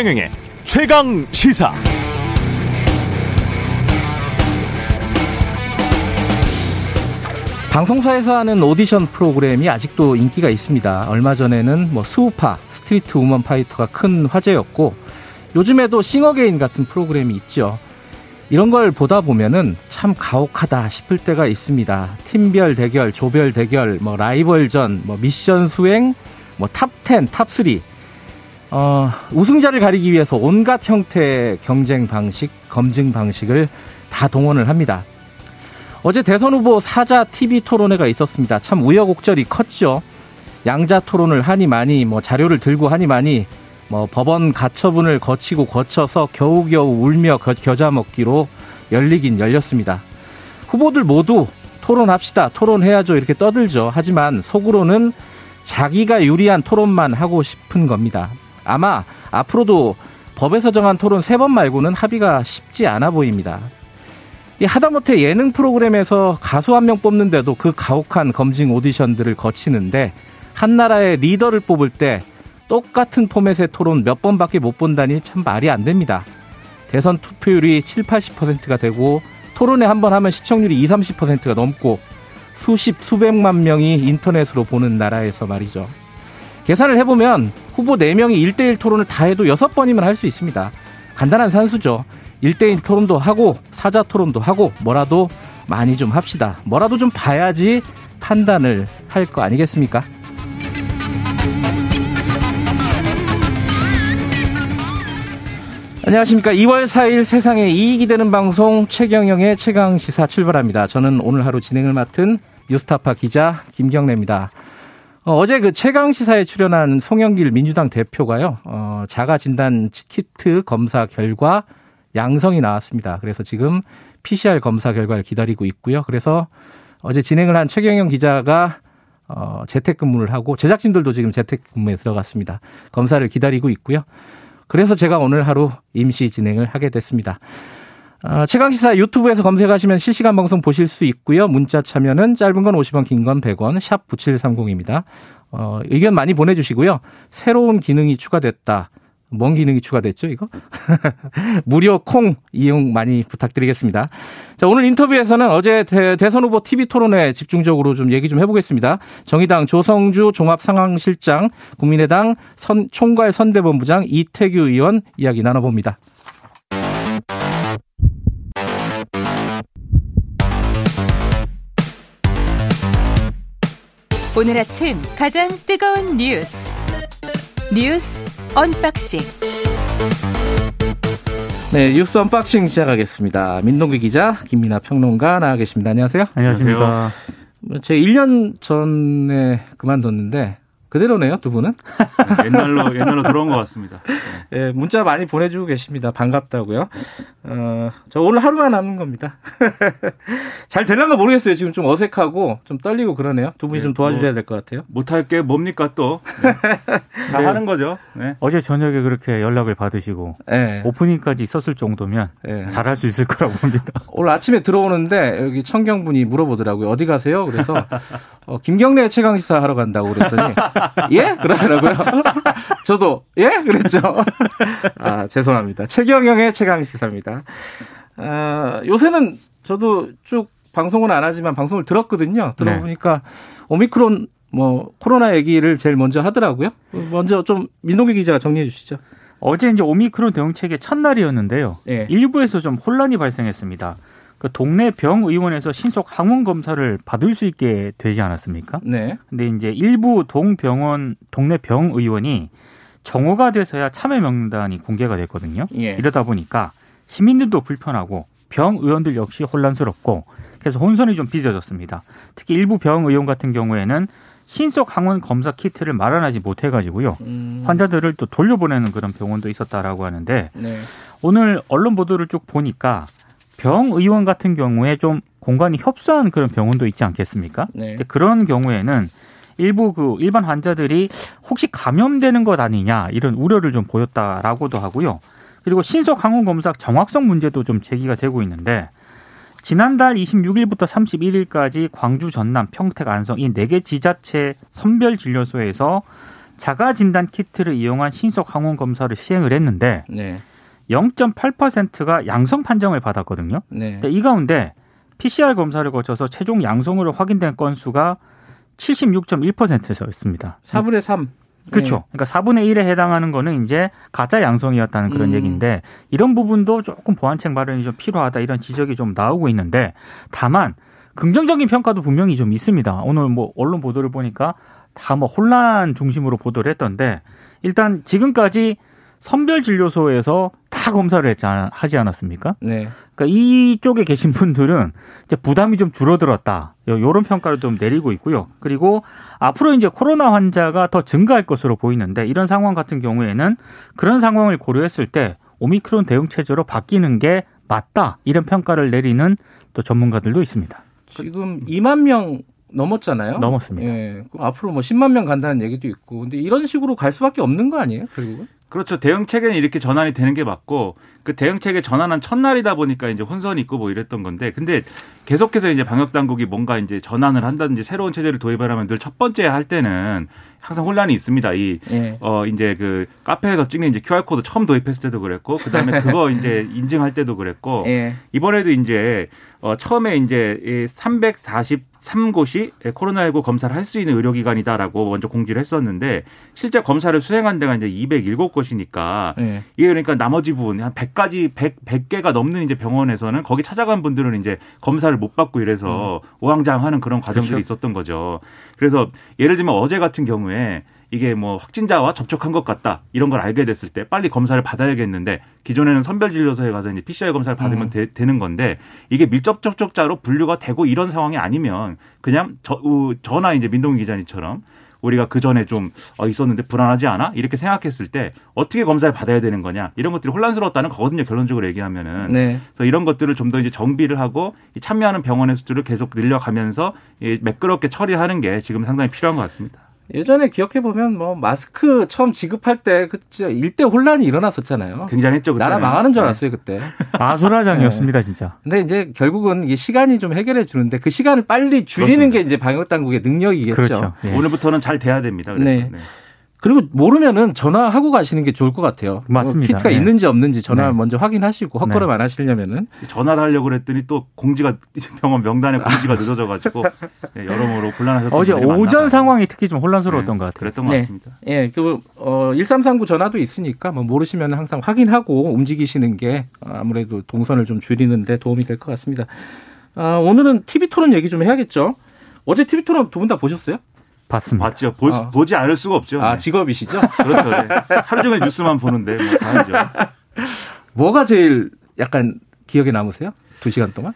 최경영의 최강 시사. 방송사에서 하는 오디션 프로그램이 아직도 인기가 있습니다. 얼마 전에는 뭐 스우파, 스트리트 우먼 파이터가 큰 화제였고 요즘에도 싱어게인 같은 프로그램이 있죠. 이런 걸 보다 보면은 참 가혹하다 싶을 때가 있습니다. 팀별 대결, 조별 대결, 뭐 라이벌전, 뭐 미션 수행, 뭐 탑10, 탑3. 어, 우승자를 가리기 위해서 온갖 형태의 경쟁 방식, 검증 방식을 다 동원을 합니다. 어제 대선 후보 사자 TV 토론회가 있었습니다. 참 우여곡절이 컸죠. 양자 토론을 하니 많이 뭐 자료를 들고 하니 많이 뭐 법원 가처분을 거치고 거쳐서 겨우겨우 울며 겨자 먹기로 열리긴 열렸습니다. 후보들 모두 토론합시다. 토론해야죠. 이렇게 떠들죠. 하지만 속으로는 자기가 유리한 토론만 하고 싶은 겁니다. 아마 앞으로도 법에서 정한 토론 세 번 말고는 합의가 쉽지 않아 보입니다. 이 하다못해 예능 프로그램에서 가수 한 명 뽑는데도 그 가혹한 검증 오디션들을 거치는데 한 나라의 리더를 뽑을 때 똑같은 포맷의 토론 몇 번밖에 못 본다니 참 말이 안 됩니다. 대선 투표율이 7, 80%가 되고 토론회 한 번 하면 시청률이 2, 30%가 넘고 수십, 수백만 명이 인터넷으로 보는 나라에서 말이죠. 계산을 해보면 후보 4명이 1대1 토론을 다 해도 6번이면 할 수 있습니다. 간단한 산수죠. 1대1 토론도 하고 사자 토론도 하고 뭐라도 많이 좀 합시다. 뭐라도 좀 봐야지 판단을 할 거 아니겠습니까? 안녕하십니까. 2월 4일 세상에 이익이 되는 방송 최경영의 최강 시사 출발합니다. 저는 오늘 하루 진행을 맡은 뉴스타파 기자 김경래입니다. 어, 제그 최강 시사에 출연한 송영길 민주당 대표가요. 어, 자가 진단 키트 검사 결과 양성이 나왔습니다. 그래서 지금 PCR 검사 결과를 기다리고 있고요. 그래서 어제 진행을 한 최경영 기자가 어, 재택근무를 하고 제작진들도 지금 재택근무에 들어갔습니다. 검사를 기다리고 있고요. 그래서 제가 오늘 하루 임시 진행을 하게 됐습니다. 어, 최강시사 유튜브에서 검색하시면 실시간 방송 보실 수 있고요. 문자 참여는 짧은 건 50원, 긴 건 100원, 샵 9730입니다. 어, 의견 많이 보내주시고요. 새로운 기능이 추가됐다. 뭔 기능이 추가됐죠, 이거? 무료 콩 이용 많이 부탁드리겠습니다. 자, 오늘 인터뷰에서는 어제 대, 선 후보 TV 토론회 집중적으로 좀 얘기 좀 해보겠습니다. 정의당 조성주 종합상황실장, 국민의당 선, 총괄 선대본부장 이태규 의원 이야기 나눠봅니다. 오늘 아침 가장 뜨거운 뉴스. 뉴스 언박싱. 네, 뉴스 언박싱 시작하겠습니다. 민동기 기자, 김민아 평론가 나와 계십니다. 안녕하세요. 안녕하십니까. 제가 1년 전에 그만뒀는데 그대로네요, 두 분은. 옛날로 옛날로 돌아온 것 같습니다. 네. 네, 문자 많이 보내주고 계십니다. 반갑다고요. 어, 저 오늘 하루만 하는 겁니다. 잘 될란가 모르겠어요. 지금 좀 어색하고 좀 떨리고 그러네요. 두 분이 네, 좀 도와주셔야 될 것 같아요. 못할 게 뭡니까 또? 네. 다 네. 하는 거죠. 네. 어제 저녁에 그렇게 연락을 받으시고 네. 오프닝까지 있었을 정도면 잘할 수 있을 거라고 봅니다. 오늘 아침에 들어오는데 여기 청경분이 물어보더라고요. 어디 가세요? 그래서 어, 김경래 최강시사 하러 간다고 그랬더니 예? 그러더라고요. 저도 예? 그랬죠. 아, 죄송합니다. 최경영의 최강 시사입니다. 아, 요새는 저도 쭉 방송은 안 하지만 방송을 들었거든요. 들어보니까 네. 오미크론 뭐 코로나 얘기를 제일 먼저 하더라고요. 먼저 좀 민동기 기자가 정리해 주시죠. 어제 이제 오미크론 대응책의 첫날이었는데요. 네. 일부에서 좀 혼란이 발생했습니다. 그 동네 병의원에서 신속 항원 검사를 받을 수 있게 되지 않았습니까? 네. 근데 이제 일부 동병원 동네 병의원이 정오가 돼서야 참여 명단이 공개가 됐거든요. 예. 이러다 보니까 시민들도 불편하고 병 의원들 역시 혼란스럽고 그래서 혼선이 좀 빚어졌습니다. 특히 일부 병 의원 같은 경우에는 신속 항원 검사 키트를 마련하지 못해가지고요 음. 환자들을 또 돌려보내는 그런 병원도 있었다라고 하는데 네. 오늘 언론 보도를 쭉 보니까 병 의원 같은 경우에 좀 공간이 협소한 그런 병원도 있지 않겠습니까? 네. 그런 경우에는 일부 그 일반 환자들이 혹시 감염되는 것 아니냐 이런 우려를 좀 보였다라고도 하고요. 그리고 신속 항원 검사 정확성 문제도 좀 제기가 되고 있는데 지난달 26일부터 31일까지 광주, 전남, 평택, 안성 이 네 개 지자체 선별 진료소에서 자가 진단 키트를 이용한 신속 항원 검사를 시행을 했는데 네. 0.8%가 양성 판정을 받았거든요. 네. 이 가운데 PCR 검사를 거쳐서 최종 양성으로 확인된 건수가 76.1%였습니다. 4분의 3. 그렇죠. 그러니까 4분의 1에 해당하는 거는 이제 가짜 양성이었다는 그런 음. 얘기인데 이런 부분도 조금 보완책 마련이 좀 필요하다 이런 지적이 좀 나오고 있는데 다만 긍정적인 평가도 분명히 좀 있습니다. 오늘 뭐 언론 보도를 보니까 다 뭐 혼란 중심으로 보도를 했던데 일단 지금까지 선별 진료소에서 다 검사를 했지 않, 하지 않았습니까? 네. 그러니까 이쪽에 계신 분들은 이제 부담이 좀 줄어들었다. 요런 평가를 좀 내리고 있고요. 그리고 앞으로 이제 코로나 환자가 더 증가할 것으로 보이는데 이런 상황 같은 경우에는 그런 상황을 고려했을 때 오미크론 대응 체제로 바뀌는 게 맞다. 이런 평가를 내리는 또 전문가들도 있습니다. 지금 2만 명 넘었잖아요. 넘었습니다. 예. 앞으로 뭐 10만 명 간다는 얘기도 있고. 근데 이런 식으로 갈 수밖에 없는 거 아니에요? 결국은? 그렇죠. 대응 체계는 이렇게 전환이 되는 게 맞고 그 대응 체계 전환한 첫날이다 보니까 이제 혼선이 있고 뭐 이랬던 건데 근데 계속해서 이제 방역 당국이 뭔가 이제 전환을 한다든지 새로운 체제를 도입을 하면 늘 첫 번째 할 때는 항상 혼란이 있습니다. 이, 예. 어, 이제 그 카페에서 찍는 이제 QR코드 처음 도입했을 때도 그랬고, 그 다음에 그거 이제 인증할 때도 그랬고, 예. 이번에도 이제, 어, 처음에 이제 340 3곳이 코로나19 검사를 할 수 있는 의료기관이다라고 먼저 공지를 했었는데 실제 검사를 수행한 데가 이제 207곳이니까 네. 이게 그러니까 나머지 부분 한 100가지 100 100개가 넘는 이제 병원에서는 거기 찾아간 분들은 이제 검사를 못 받고 이래서 음. 오왕장하는 그런 과정들이 그렇죠. 있었던 거죠. 그래서 예를 들면 어제 같은 경우에 이게 뭐 확진자와 접촉한 것 같다 이런 걸 알게 됐을 때 빨리 검사를 받아야겠는데 기존에는 선별진료소에 가서 이제 PCR 검사를 받으면 음. 되, 는 건데 이게 밀접 접촉자로 분류가 되고 이런 상황이 아니면 그냥 저, 저나 이제 민동기 기자님처럼 우리가 그 전에 좀 어, 있었는데 불안하지 않아? 이렇게 생각했을 때 어떻게 검사를 받아야 되는 거냐 이런 것들이 혼란스러웠다는 거거든요. 결론적으로 얘기하면은. 네. 그래서 이런 것들을 좀 더 이제 정비를 하고 참여하는 병원의 수들을 계속 늘려가면서 매끄럽게 처리하는 게 지금 상당히 필요한 것 같습니다. 예전에 기억해 보면 뭐 마스크 처음 지급할 때 그때 일대 혼란이 일어났었잖아요. 굉장했죠. 그때는. 나라 망하는 줄 알았어요 네. 그때. 마술화장이었습니다 네. 진짜. 근데 이제 결국은 이게 시간이 좀 해결해 주는데 그 시간을 빨리 줄이는 그렇습니다. 게 이제 방역 당국의 능력이겠죠. 그렇죠. 예. 오늘부터는 잘 돼야 됩니다. 그래서. 네. 네. 그리고 모르면은 전화하고 가시는 게 좋을 것 같아요. 맞습니다. 키트가 네. 있는지 없는지 전화 네. 먼저 확인하시고 헛걸음 네. 안 하시려면은 전화를 하려고 그랬더니 또 공지가 병원 명단에 공지가 늦어져 가지고 네, 여러모로 곤란하셨던 어제 오전 상황이 특히 좀 혼란스러웠던 네, 것 같아요. 그랬던 것 같습니다. 예, 그 어, 1339 전화도 있으니까 뭐 모르시면 항상 확인하고 움직이시는 게 아무래도 동선을 좀 줄이는데 도움이 될 것 같습니다. 아, 오늘은 TV 토론 얘기 좀 해야겠죠. 어제 TV 토론 두 분 다 보셨어요? 봤습니다. 봤죠. 보, 아. 보지 않을 수가 없죠. 아, 네. 직업이시죠? 그렇죠. 네. 하루 종일 뉴스만 보는데 뭐 다행이죠. 뭐가 제일 약간 기억에 남으세요? 두 시간 동안?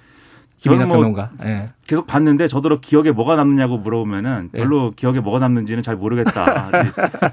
김민아 뭐 평론가. 네. 계속 봤는데 저더러 기억에 뭐가 남느냐고 물어보면은 예. 별로 네. 기억에 뭐가 남는지는 잘 모르겠다.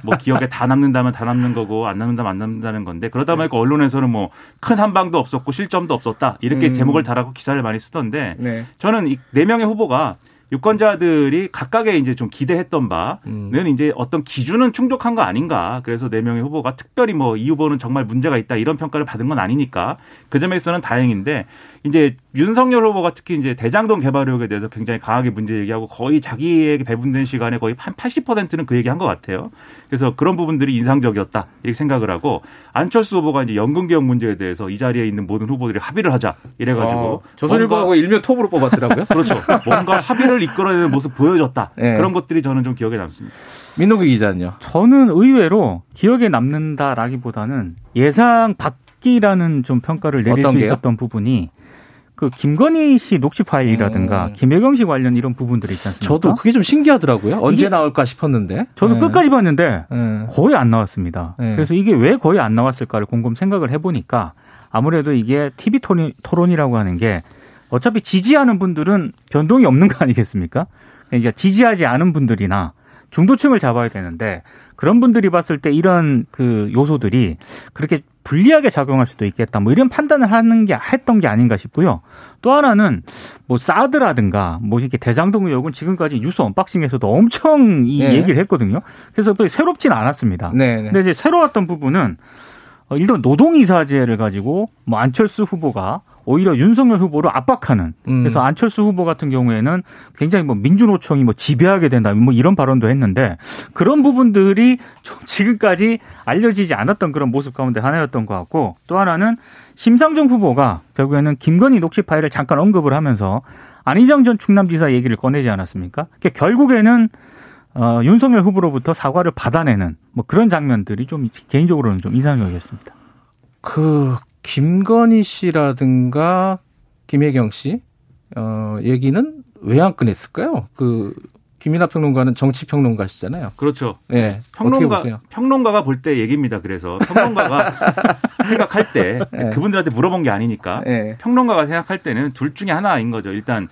뭐 기억에 다 남는다면 다 남는 거고 안 남는다면 안 남는다는 건데 그러다 보니까 네. 언론에서는 뭐 큰 한방도 없었고 실점도 없었다 이렇게 음. 제목을 달아고 기사를 많이 쓰던데 네. 저는 이 네 명의 후보가 유권자들이 각각의 이제 좀 기대했던 바는 음. 이제 어떤 기준은 충족한 거 아닌가. 그래서 네 명의 후보가 특별히 뭐 이 후보는 정말 문제가 있다 이런 평가를 받은 건 아니니까 그 점에서는 다행인데 이제 윤석열 후보가 특히 이제 대장동 개발 의혹에 대해서 굉장히 강하게 문제 얘기하고 거의 자기에게 배분된 시간에 거의 한 80%는 그 얘기한 것 같아요. 그래서 그런 부분들이 인상적이었다 이렇게 생각을 하고 안철수 후보가 이제 연금 개혁 문제에 대해서 이 자리에 있는 모든 후보들이 합의를 하자 이래가지고 어, 조선일보하고 일면 톱으로 뽑았더라고요. 그렇죠. 뭔가 합의를 이끌어내는 모습 보여줬다. 네. 그런 것들이 저는 좀 기억에 남습니다. 민노기 기자는요? 저는 의외로 기억에 남는다라기보다는 예상 밖이라는 좀 평가를 내릴 수 있었던 부분이 그 김건희 씨 녹취 파일이라든가 음. 김혜경 씨 관련 이런 부분들이 있지 않습니까? 저도 그게 좀 신기하더라고요. 언제 나올까 싶었는데. 저도 네. 끝까지 봤는데 네. 거의 안 나왔습니다. 네. 그래서 이게 왜 거의 안 나왔을까를 곰곰 생각을 해보니까 아무래도 이게 TV 토론이라고 하는 게 어차피 지지하는 분들은 변동이 없는 거 아니겠습니까? 그러니까 지지하지 않은 분들이나 중도층을 잡아야 되는데 그런 분들이 봤을 때 이런 그 요소들이 그렇게 불리하게 작용할 수도 있겠다. 뭐 이런 판단을 하는 게 했던 게 아닌가 싶고요. 또 하나는 뭐 사드라든가 뭐 이렇게 대장동 의혹은 지금까지 뉴스 언박싱에서도 엄청 이 네. 얘기를 했거든요. 그래서 새롭진 않았습니다. 네, 네. 근데 이제 새로웠던 부분은 어, 일단 노동이사제를 가지고 뭐 안철수 후보가 오히려 윤석열 후보를 압박하는 음. 그래서 안철수 후보 같은 경우에는 굉장히 뭐 민주노총이 뭐 지배하게 된다 뭐 이런 발언도 했는데 그런 부분들이 좀 지금까지 알려지지 않았던 그런 모습 가운데 하나였던 것 같고 또 하나는 심상정 후보가 결국에는 김건희 녹취 파일을 잠깐 언급을 하면서 안희정 전 충남지사 얘기를 꺼내지 않았습니까? 그러니까 결국에는 어, 윤석열 후보로부터 사과를 받아내는 뭐 그런 장면들이 좀 개인적으로는 좀 인상적이었습니다. 그 김건희 씨라든가 김혜경 씨 어, 얘기는 왜 안 꺼냈을까요? 그 김민하 평론가는 정치 평론가시잖아요. 그렇죠. 네. 평론가 평론가가 볼 때 얘기입니다. 그래서 평론가가 생각할 때 네. 그분들한테 물어본 게 아니니까 네. 평론가가 생각할 때는 둘 중에 하나인 거죠. 일단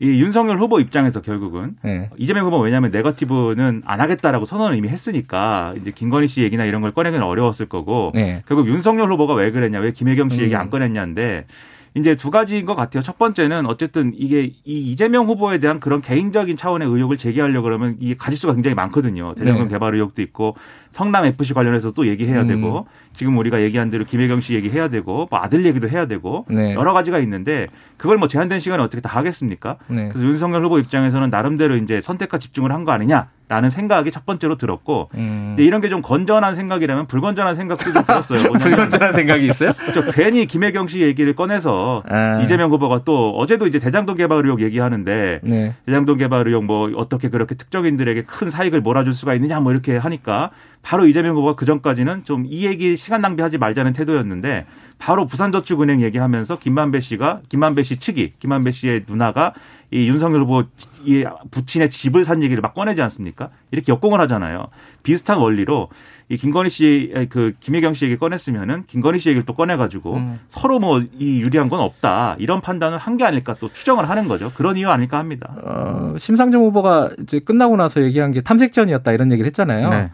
이 윤석열 후보 입장에서 결국은 네. 이재명 후보 왜냐하면 네거티브는 안 하겠다라고 선언을 이미 했으니까 이제 김건희 씨 얘기나 이런 걸 꺼내기는 어려웠을 거고 네. 결국 윤석열 후보가 왜 그랬냐 왜 김혜경 씨 음. 얘기 안 꺼냈냐인데 이제 두 가지인 것 같아요. 첫 번째는 어쨌든 이게 이 이재명 후보에 대한 그런 개인적인 차원의 의혹을 제기하려고 그러면 이게 가지수가 굉장히 많거든요. 대장동 네. 개발 의혹도 있고 성남 FC 관련해서 또 얘기해야 음. 되고 지금 우리가 얘기한 대로 김혜경 씨 얘기해야 되고 뭐 아들 얘기도 해야 되고 네. 여러 가지가 있는데 그걸 뭐 제한된 시간에 어떻게 다 하겠습니까? 네. 그래서 윤석열 후보 입장에서는 나름대로 이제 선택과 집중을 한 거 아니냐 라는 생각이 첫 번째로 들었고 음. 근데 이런 게 좀 건전한 생각이라면 불건전한 생각도 좀 들었어요. 불건전한 생각이 있어요? 그렇죠. 괜히 김혜경 씨 얘기를 꺼내서 아. 이재명 후보가 또 어제도 이제 대장동 개발 의혹 얘기하는데 네. 대장동 개발 의혹 뭐 어떻게 그렇게 특정인들에게 큰 사익을 몰아줄 수가 있느냐 뭐 이렇게 하니까 바로 이재명 후보가 그 전까지는 좀 이 얘기 시간 낭비하지 말자는 태도였는데 바로 부산저축은행 얘기하면서 김만배 씨가 김만배 씨 측이 김만배 씨의 누나가 이 윤석열 후보 이 부친의 집을 산 얘기를 막 꺼내지 않습니까? 이렇게 역공을 하잖아요. 비슷한 원리로 이 김건희 씨, 그 김혜경 씨 얘기 꺼냈으면은 김건희 씨 얘기를 또 꺼내가지고 음. 서로 뭐 이 유리한 건 없다 이런 판단을 한 게 아닐까 또 추정을 하는 거죠. 그런 이유 아닐까 합니다. 어, 심상정 후보가 이제 끝나고 나서 얘기한 게 탐색전이었다 이런 얘기를 했잖아요. 네.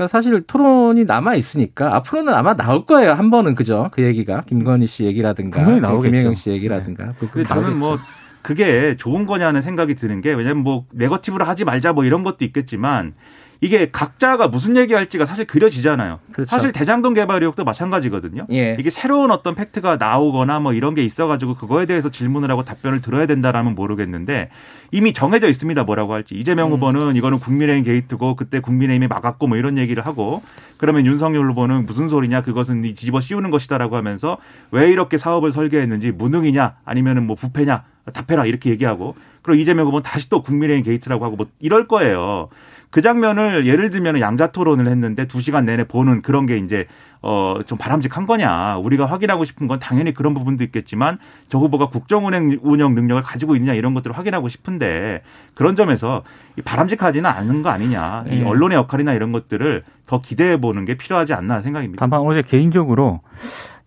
그러니까 사실 토론이 남아 있으니까 앞으로는 아마 나올 거예요. 한 번은 그죠? 그 얘기가 김건희 씨 얘기라든가 김혜경 씨 얘기라든가. 네. 그 저는 뭐 그게 좋은 거냐는 생각이 드는 게 왜냐면 뭐 네거티브로 하지 말자 뭐 이런 것도 있겠지만 이게 각자가 무슨 얘기할지가 사실 그려지잖아요. 그렇죠. 사실 대장동 개발 의혹도 마찬가지거든요. 예. 이게 새로운 어떤 팩트가 나오거나 뭐 이런 게 있어가지고 그거에 대해서 질문을 하고 답변을 들어야 된다라면 모르겠는데 이미 정해져 있습니다. 뭐라고 할지 이재명 음. 후보는 이거는 국민의힘 게이트고 그때 국민의힘이 막았고 뭐 이런 얘기를 하고 그러면 윤석열 후보는 무슨 소리냐 그것은 뒤집어 씌우는 것이다라고 하면서 왜 이렇게 사업을 설계했는지 무능이냐 아니면은 뭐 부패냐 답해라 이렇게 얘기하고 그리고 이재명 후보는 다시 또 국민의힘 게이트라고 하고 뭐 이럴 거예요. 그 장면을 예를 들면 양자 토론을 했는데 두 시간 내내 보는 그런 게 이제 어, 좀 바람직한 거냐. 우리가 확인하고 싶은 건 당연히 그런 부분도 있겠지만 저 후보가 국정운행 운영 능력을 가지고 있느냐 이런 것들을 확인하고 싶은데 그런 점에서 바람직하지는 않은 거 아니냐. 이 네. 언론의 역할이나 이런 것들을 더 기대해 보는 게 필요하지 않나 생각입니다. 다만 어제 개인적으로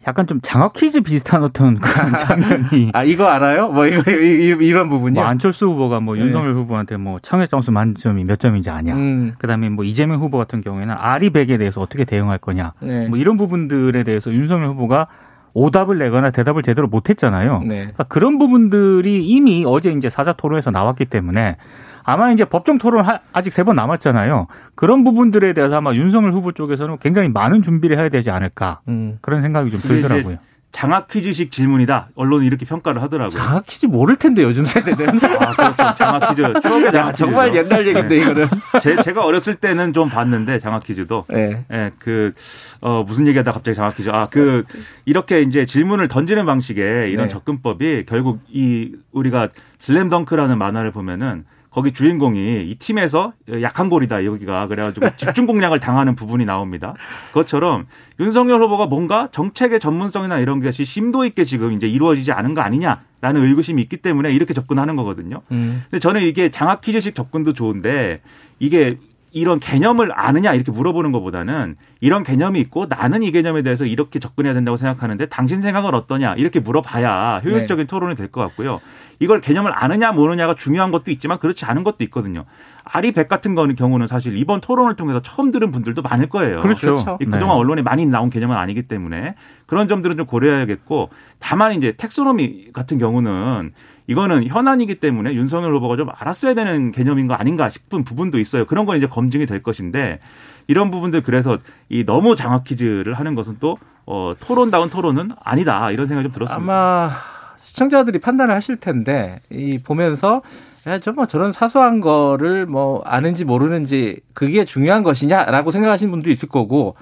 약간 좀 장학 퀴즈 비슷한 어떤 그런 장면이. 아, 이거 알아요? 뭐, 이거, 이 런 부분이요? 뭐 안철수 후보가 뭐 네. 윤석열 후보한테 뭐 청해 점수 만점이 몇 점인지 아냐. 음. 그 다음에 뭐 이재명 후보 같은 경우에는 아리백에 대해서 어떻게 대응할 거냐. 네. 뭐 이런 부분들에 대해서 윤석열 후보가 오답을 내거나 대답을 제대로 못 했잖아요. 네. 그러니까 그런 부분들이 이미 어제 이제 사자 토론에서 나왔기 때문에 아마 이제 법정 토론 아직 세 번 남았잖아요. 그런 부분들에 대해서 아마 윤석열 후보 쪽에서는 굉장히 많은 준비를 해야 되지 않을까 음. 그런 생각이 좀 들더라고요. 장학 퀴즈식 질문이다. 언론이 이렇게 평가를 하더라고요. 장학 퀴즈 모를 텐데 요즘 세대는. 아, 그렇죠. 장학 퀴즈. 추억의 장학 퀴즈. 정말 옛날 얘기인데 네. 이거는. 제, 제가 어렸을 때는 좀 봤는데 장학 퀴즈도. 네. 네. 그, 어, 무슨 얘기하다 갑자기 장학 퀴즈. 아, 그, 이렇게 이제 질문을 던지는 방식의 이런 네. 접근법이 결국 이 우리가 슬램덩크라는 만화를 보면은 거기 주인공이 이 팀에서 약한 골이다 여기가 그래가지고 집중 공략을 당하는 부분이 나옵니다. 그것처럼 윤석열 후보가 뭔가 정책의 전문성이나 이런 것이 심도 있게 지금 이제 이루어지지 않은 거 아니냐라는 의구심이 있기 때문에 이렇게 접근하는 거거든요. 음. 근데 저는 이게 장학 퀴즈식 접근도 좋은데 이게 이런 개념을 아느냐 이렇게 물어보는 것보다는 이런 개념이 있고 나는 이 개념에 대해서 이렇게 접근해야 된다고 생각하는데 당신 생각은 어떠냐 이렇게 물어봐야 효율적인 네. 토론이 될 것 같고요. 이걸 개념을 아느냐 모르냐가 중요한 것도 있지만 그렇지 않은 것도 있거든요. 아리백 같은 거는 경우는 사실 이번 토론을 통해서 처음 들은 분들도 많을 거예요. 그렇죠. 그렇죠. 그동안 네. 언론에 많이 나온 개념은 아니기 때문에 그런 점들은 좀 고려해야겠고 다만 이제 텍소노미 같은 경우는 이거는 현안이기 때문에 윤석열 후보가 좀 알았어야 되는 개념인 거 아닌가 싶은 부분도 있어요. 그런 건 이제 검증이 될 것인데 이런 부분들 그래서 이 너무 장학 퀴즈를 하는 것은 또 어, 토론다운 토론은 아니다 이런 생각이 좀 들었습니다. 아마 시청자들이 판단을 하실 텐데 이 보면서 야, 저뭐 저런 사소한 거를 뭐 아는지 모르는지 그게 중요한 것이냐라고 생각하시는 분도 있을 거고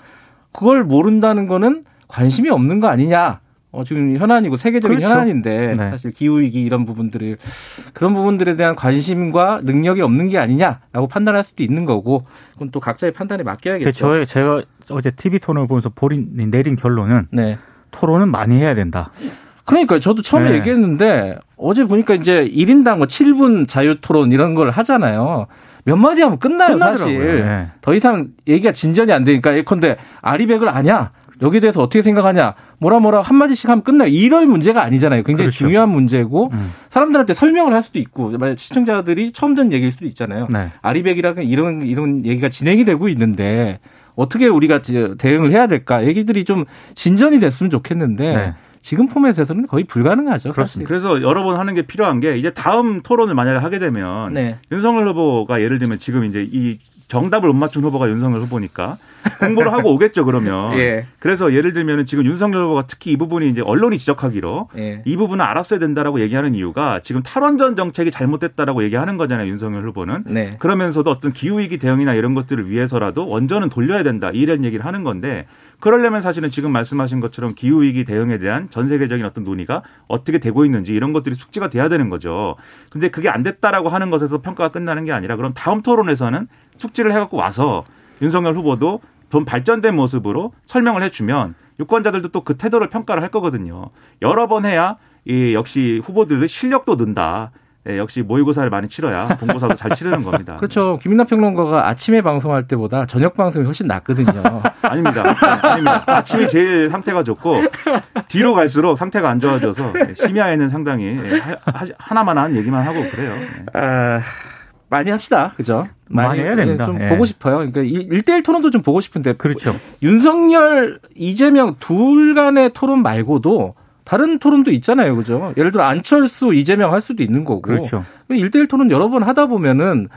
그걸 모른다는 거는 관심이 없는 거 아니냐. 어, 지금 현안이고 세계적인 그렇죠. 현안인데 네. 사실 기후 위기 이런 부분들을 그런 부분들에 대한 관심과 능력이 없는 게 아니냐라고 판단할 수도 있는 거고 그건 또 각자의 판단에 맡겨야겠죠. 저의 제가 어제 TV 토론을 보면서 보린, 내린 결론은 네. 토론은 많이 해야 된다. 그러니까 저도 처음에 네. 얘기했는데 어제 보니까 이제 1인당 뭐 7분 자유 토론 이런 걸 하잖아요. 몇 마디 하면 끝나요, 끝나더라고요. 사실. 네. 더 이상 얘기가 진전이 안 되니까 예컨대 아리백을 아냐? 여기에 대해서 어떻게 생각하냐? 뭐라 뭐라 한마디씩 하면 끝나요. 이럴 문제가 아니잖아요. 굉장히 그렇죠. 중요한 문제고 음. 사람들한테 설명을 할 수도 있고 시청자들이 처음 듣는 얘기일 수도 있잖아요. 네. 아리백이라는 이런 이런 얘기가 진행이 되고 있는데 어떻게 우리가 대응을 해야 될까? 얘기들이 좀 진전이 됐으면 좋겠는데 네. 지금 포맷에서는 거의 불가능하죠. 그렇습니다. 그래서 여러 번 하는 게 필요한 게 이제 다음 토론을 만약에 하게 되면 네. 윤석열 후보가 예를 들면 지금 이제 이 정답을 못 맞춘 후보가 윤석열 후보니까 공부를 하고 오겠죠 그러면. 예. 그래서 예를 들면 지금 윤석열 후보가 특히 이 부분이 이제 언론이 지적하기로 예. 이 부분은 알았어야 된다라고 얘기하는 이유가 지금 탈원전 정책이 잘못됐다라고 얘기하는 거잖아요 윤석열 후보는. 네. 그러면서도 어떤 기후 위기 대응이나 이런 것들을 위해서라도 원전은 돌려야 된다 이런 얘기를 하는 건데 그러려면 사실은 지금 말씀하신 것처럼 기후 위기 대응에 대한 전 세계적인 어떤 논의가 어떻게 되고 있는지 이런 것들이 숙지가 돼야 되는 거죠. 근데 그게 안 됐다라고 하는 것에서 평가가 끝나는 게 아니라 그럼 다음 토론에서는 숙지를 해 갖고 와서 윤석열 후보도 좀 발전된 모습으로 설명을 해주면 유권자들도 또 그 태도를 평가를 할 거거든요. 여러 번 해야 이 역시 후보들의 실력도 는다. 네, 역시 모의고사를 많이 치러야 본고사도 잘 치르는 겁니다. 그렇죠. 김민남 평론가가 아침에 방송할 때보다 저녁 방송이 훨씬 낫거든요. 아닙니다. 네, 아닙니다. 아침이 제일 상태가 좋고 뒤로 갈수록 상태가 안 좋아져서 심야에는 상당히 하나만 한 얘기만 하고 그래요. 네. 아... 많이 합시다. 그죠? 많이, 많이 해야 됩니다. 좀 예. 보고 싶어요. 그러니까 1대1 토론도 좀 보고 싶은데. 그렇죠. 윤석열, 이재명 둘 간의 토론 말고도 다른 토론도 있잖아요. 그죠? 예를 들어 안철수, 이재명 할 수도 있는 거고. 그렇죠. 1대1 토론 여러 번 하다 보면은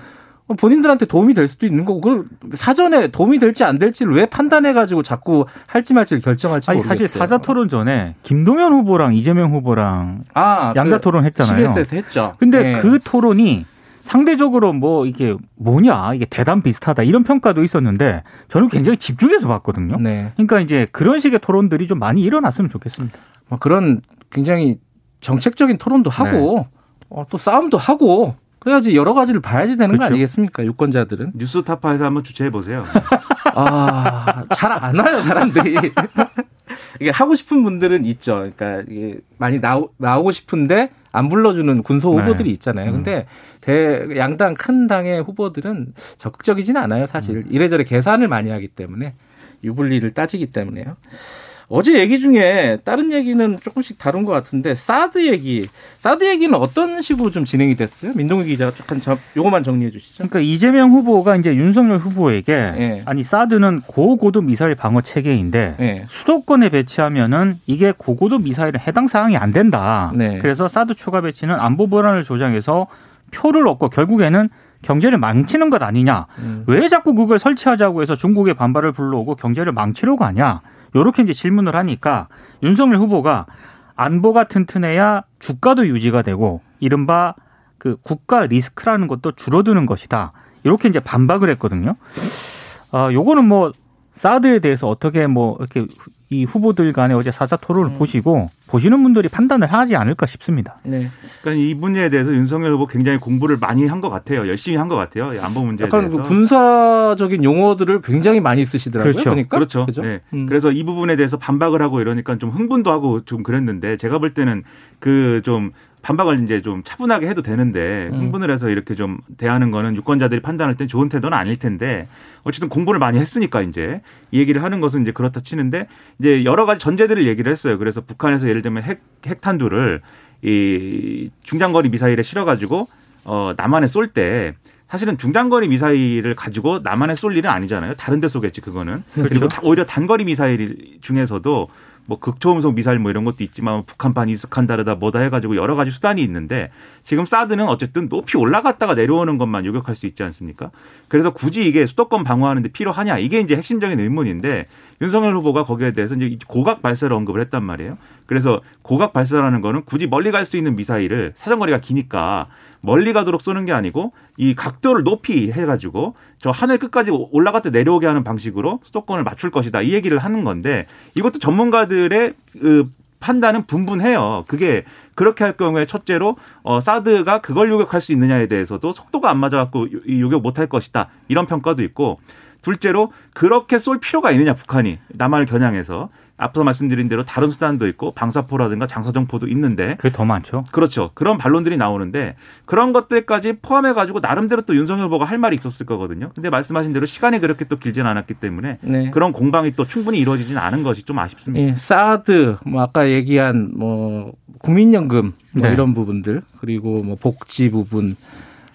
본인들한테 도움이 될 수도 있는 거고 그걸 사전에 도움이 될지 안 될지를 왜 판단해 가지고 자꾸 할지 말지를 결정할지 아니, 모르겠어요. 사실 사자 토론 전에 김동연 후보랑 이재명 후보랑 아, 양자 그 토론 했잖아요. CBS에서 했죠. 근데 네. 그 토론이 상대적으로 뭐 이게 뭐냐 이게 대단 비슷하다 이런 평가도 있었는데 저는 굉장히 집중해서 봤거든요. 네. 그러니까 이제 그런 식의 토론들이 좀 많이 일어났으면 좋겠습니다. 뭐 그런 굉장히 정책적인 토론도 하고 네. 어, 또 싸움도 하고 그래야지 여러 가지를 봐야지 되는 그렇죠. 거 아니겠습니까? 유권자들은. 뉴스타파에서 한번 주최해 보세요. 아, 잘 안 와요, 사람들이. 이게 하고 싶은 분들은 있죠. 그러니까 이게 많이 나오, 나오고 싶은데 안 불러주는 군소 네. 후보들이 있잖아요. 음. 근데 대 양당 큰 당의 후보들은 적극적이지는 않아요. 사실 음. 이래저래 계산을 많이 하기 때문에 유불리를 따지기 때문에요. 어제 얘기 중에 다른 얘기는 조금씩 다른 것 같은데 사드 얘기, 사드 얘기는 어떤 식으로 좀 진행이 됐어요? 민동기 기자가 조금 요거만 정리해 주시죠. 그러니까 이재명 후보가 이제 윤석열 후보에게 네. 아니 사드는 고고도 미사일 방어 체계인데 네. 수도권에 배치하면은 이게 고고도 미사일은 해당 사항이 안 된다. 네. 그래서 사드 추가 배치는 안보 불안을 조장해서 표를 얻고 결국에는 경제를 망치는 것 아니냐. 음. 왜 자꾸 그걸 설치하자고 해서 중국의 반발을 불러오고 경제를 망치려고 하냐. 요렇게 이제 질문을 하니까 윤석열 후보가 안보가 튼튼해야 주가도 유지가 되고 이른바 그 국가 리스크라는 것도 줄어드는 것이다. 이렇게 이제 반박을 했거든요. 아, 요거는 뭐 사드에 대해서 어떻게 뭐 이렇게 이 후보들 간의 어제 사자 토론을 음. 보시고 보시는 분들이 판단을 하지 않을까 싶습니다. 네. 그러니까 이 문제에 대해서 윤석열 후보 굉장히 공부를 많이 한 것 같아요. 열심히 한 것 같아요. 안보 문제에 약간 대해서. 그 군사적인 용어들을 굉장히 많이 쓰시더라고요. 그렇죠. 그러니까? 그렇죠. 그렇죠? 네. 음. 그래서 이 부분에 대해서 반박을 하고 이러니까 좀 흥분도 하고 좀 그랬는데 제가 볼 때는 그좀 반박을 이제 좀 차분하게 해도 되는데 음. 흥분을 해서 이렇게 좀 대하는 거는 유권자들이 판단할 땐 좋은 태도는 아닐 텐데 어쨌든 공부를 많이 했으니까 이제 이 얘기를 하는 것은 이제 그렇다 치는데 이제 여러 가지 전제들을 얘기를 했어요. 그래서 북한에서 예를 들면 핵 핵탄두를 이 중장거리 미사일에 실어가지고 어 남한에 쏠 때 사실은 중장거리 미사일을 가지고 남한에 쏠 일은 아니잖아요. 다른 데 쏘겠지 그거는. 그렇죠. 그리고 오히려 단거리 미사일 중에서도 뭐 극초음속 미사일 뭐 이런 것도 있지만 북한판 이스칸 다르다 뭐다 해가지고 여러 가지 수단이 있는데 지금 사드는 어쨌든 높이 올라갔다가 내려오는 것만 요격할 수 있지 않습니까? 그래서 굳이 이게 수도권 방어하는데 필요하냐 이게 이제 핵심적인 의문인데 윤석열 후보가 거기에 대해서 이제 고각 발사를 언급을 했단 말이에요. 그래서 고각 발사라는 거는 굳이 멀리 갈 수 있는 미사일을 사정거리가 기니까 멀리 가도록 쏘는 게 아니고 이 각도를 높이 해가지고 저 하늘 끝까지 올라갔다 내려오게 하는 방식으로 수도권을 맞출 것이다 이 얘기를 하는 건데 이것도 전문가들의 그 판단은 분분해요. 그게 그렇게 할 경우에 첫째로 어 사드가 그걸 요격할 수 있느냐에 대해서도 속도가 안 맞아갖고 요격 못할 것이다 이런 평가도 있고 둘째로 그렇게 쏠 필요가 있느냐 북한이 남한을 겨냥해서 앞서 말씀드린 대로 다른 수단도 있고 방사포라든가 장사정포도 있는데 그게 더 많죠. 그렇죠. 그런 반론들이 나오는데 그런 것들까지 포함해 가지고 나름대로 또 윤석열 후보가 할 말이 있었을 거거든요. 근데 말씀하신 대로 시간이 그렇게 또 길지는 않았기 때문에 네. 그런 공방이 또 충분히 이루어지지는 않은 것이 좀 아쉽습니다. 예, 사드 뭐 아까 얘기한 뭐 국민연금 뭐 네. 이런 부분들 그리고 뭐 복지 부분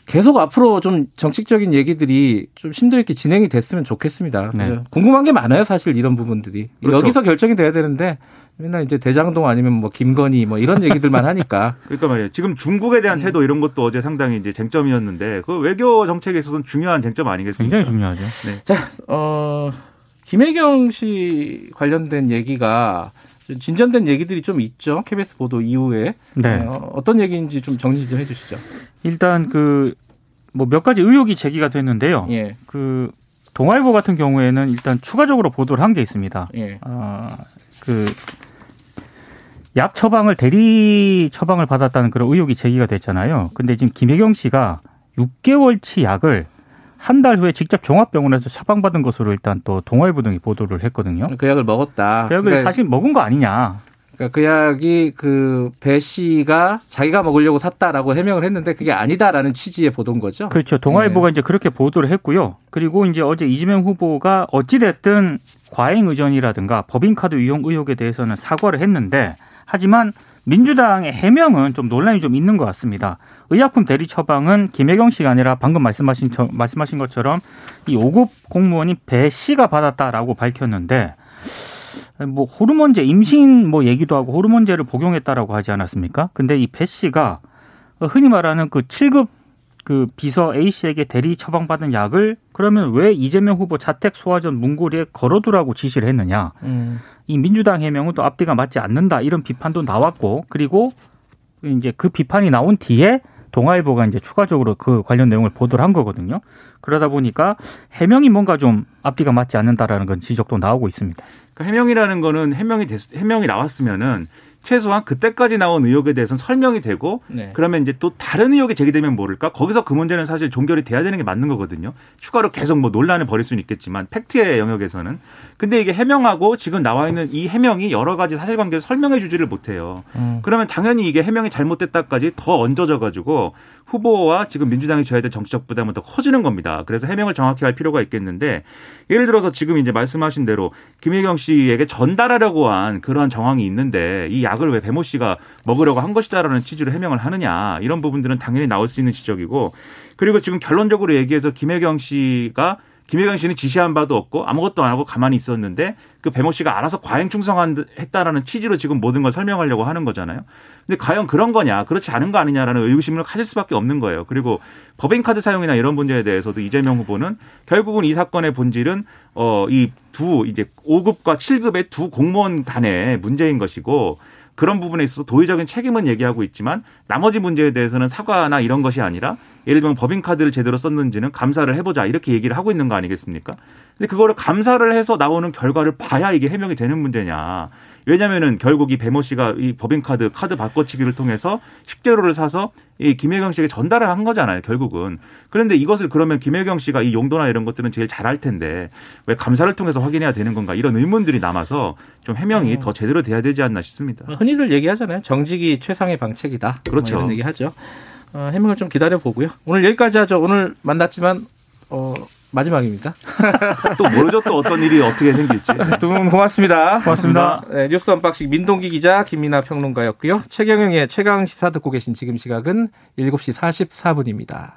계속 앞으로 좀 정책적인 얘기들이 좀 심도 있게 진행이 됐으면 좋겠습니다. 네. 궁금한 게 많아요, 사실 이런 부분들이. 그렇죠. 여기서 결정이 돼야 되는데 맨날 이제 대장동 아니면 뭐 김건희 뭐 이런 얘기들만 하니까. 그러니까 말이에요. 지금 중국에 대한 음. 태도 이런 것도 어제 상당히 이제 쟁점이었는데 그 외교 정책에 있어서는 중요한 쟁점 아니겠습니까? 굉장히 중요하죠. 네. 자, 어 김혜경 씨 관련된 얘기가 진전된 얘기들이 좀 있죠. KBS 보도 이후에. 네. 어, 떤 얘기인지 좀 정리 좀 해주시죠. 일단 그 뭐 몇 가지 의혹이 제기가 됐는데요. 예. 그 동아일보 같은 경우에는 일단 추가적으로 보도를 한 게 있습니다. 예. 아, 그약 처방을 대리 처방을 받았다는 그런 의혹이 제기가 됐잖아요. 근데 지금 김혜경 씨가 6개월치 약을 한 달 후에 직접 종합병원에서 처방받은 것으로 일단 또 동아일보 등이 보도를 했거든요. 그 약을 먹었다. 그 약을 그러니까 사실 먹은 거 아니냐. 그러니까 그 약이 그 배 씨가 자기가 먹으려고 샀다라고 해명을 했는데 그게 아니다라는 취지의 보도인 거죠. 그렇죠. 동아일보가 네. 이제 그렇게 보도를 했고요. 그리고 이제 어제 이재명 후보가 어찌됐든 과잉 의전이라든가 법인카드 이용 의혹에 대해서는 사과를 했는데 하지만 민주당의 해명은 좀 논란이 좀 있는 것 같습니다. 의약품 대리 처방은 김혜경 씨가 아니라 방금 말씀하신 말씀하신 것처럼 이 5급 공무원인 배 씨가 받았다라고 밝혔는데 뭐 호르몬제 임신 뭐 얘기도 하고 호르몬제를 복용했다라고 하지 않았습니까? 근데 이 배 씨가 흔히 말하는 그 7급 그 비서 A 씨에게 대리 처방받은 약을 그러면 왜 이재명 후보 자택 소화전 문고리에 걸어두라고 지시를 했느냐? 음. 이 민주당 해명은 또 앞뒤가 맞지 않는다 이런 비판도 나왔고 그리고 이제 그 비판이 나온 뒤에 동아일보가 이제 추가적으로 그 관련 내용을 보도를 한 거거든요. 그러다 보니까 해명이 뭔가 좀 앞뒤가 맞지 않는다라는 건 지적도 나오고 있습니다. 그러니까 해명이라는 거는 해명이 됐, 해명이 나왔으면은 최소한 그때까지 나온 의혹에 대해서는 설명이 되고 네. 그러면 이제 또 다른 의혹이 제기되면 모를까 거기서 그 문제는 사실 종결이 돼야 되는 게 맞는 거거든요. 추가로 계속 뭐 논란을 벌일 수는 있겠지만 팩트의 영역에서는 근데 이게 해명하고 지금 나와 있는 이 해명이 여러 가지 사실관계를 설명해 주지를 못해요. 음. 그러면 당연히 이게 해명이 잘못됐다까지 더 얹어져 가지고 후보와 지금 민주당이 져야 될 정치적 부담은 더 커지는 겁니다. 그래서 해명을 정확히 할 필요가 있겠는데 예를 들어서 지금 이제 말씀하신 대로 김혜경 씨에게 전달하려고 한 그러한 정황이 있는데 이 약을 왜 배모 씨가 먹으려고 한 것이다라는 취지로 해명을 하느냐 이런 부분들은 당연히 나올 수 있는 지적이고 그리고 지금 결론적으로 얘기해서 김혜경 씨가 김혜경 씨는 지시한 바도 없고 아무것도 안 하고 가만히 있었는데 그 배모 씨가 알아서 과잉 충성했다라는 취지로 지금 모든 걸 설명하려고 하는 거잖아요. 근데 과연 그런 거냐, 그렇지 않은 거 아니냐라는 의구심을 가질 수밖에 없는 거예요. 그리고 법인카드 사용이나 이런 문제에 대해서도 이재명 후보는 결국은 이 사건의 본질은 어 이 두 이제 5급과 7급의 두 공무원 단의 문제인 것이고 그런 부분에 있어서 도의적인 책임은 얘기하고 있지만 나머지 문제에 대해서는 사과나 이런 것이 아니라 예를 들면 법인카드를 제대로 썼는지는 감사를 해보자 이렇게 얘기를 하고 있는 거 아니겠습니까? 근데 그거를 감사를 해서 나오는 결과를 봐야 이게 해명이 되는 문제냐. 왜냐면은 결국 이 배모 씨가 이 법인카드 카드 바꿔치기를 통해서 식재료를 사서 이 김혜경 씨에게 전달을 한 거잖아요, 결국은. 그런데 이것을 그러면 김혜경 씨가 이 용도나 이런 것들은 제일 잘알 텐데 왜 감사를 통해서 확인해야 되는 건가 이런 의문들이 남아서 좀 해명이 음. 더 제대로 돼야 되지 않나 싶습니다. 흔히들 얘기하잖아요. 정직이 최상의 방책이다. 뭐 그렇죠. 뭐 이런 얘기하죠. 어, 해명을 좀 기다려 보고요. 오늘 여기까지 하죠. 오늘 만났지만 어, 마지막입니다. 또 모르죠. 또 어떤 일이 어떻게 생길지. 두분 고맙습니다. 고맙습니다. 네, 뉴스 언박싱 민동기 기자 김민아 평론가였고요. 최경영의 최강 시사 듣고 계신 지금 시각은 7시 44분입니다.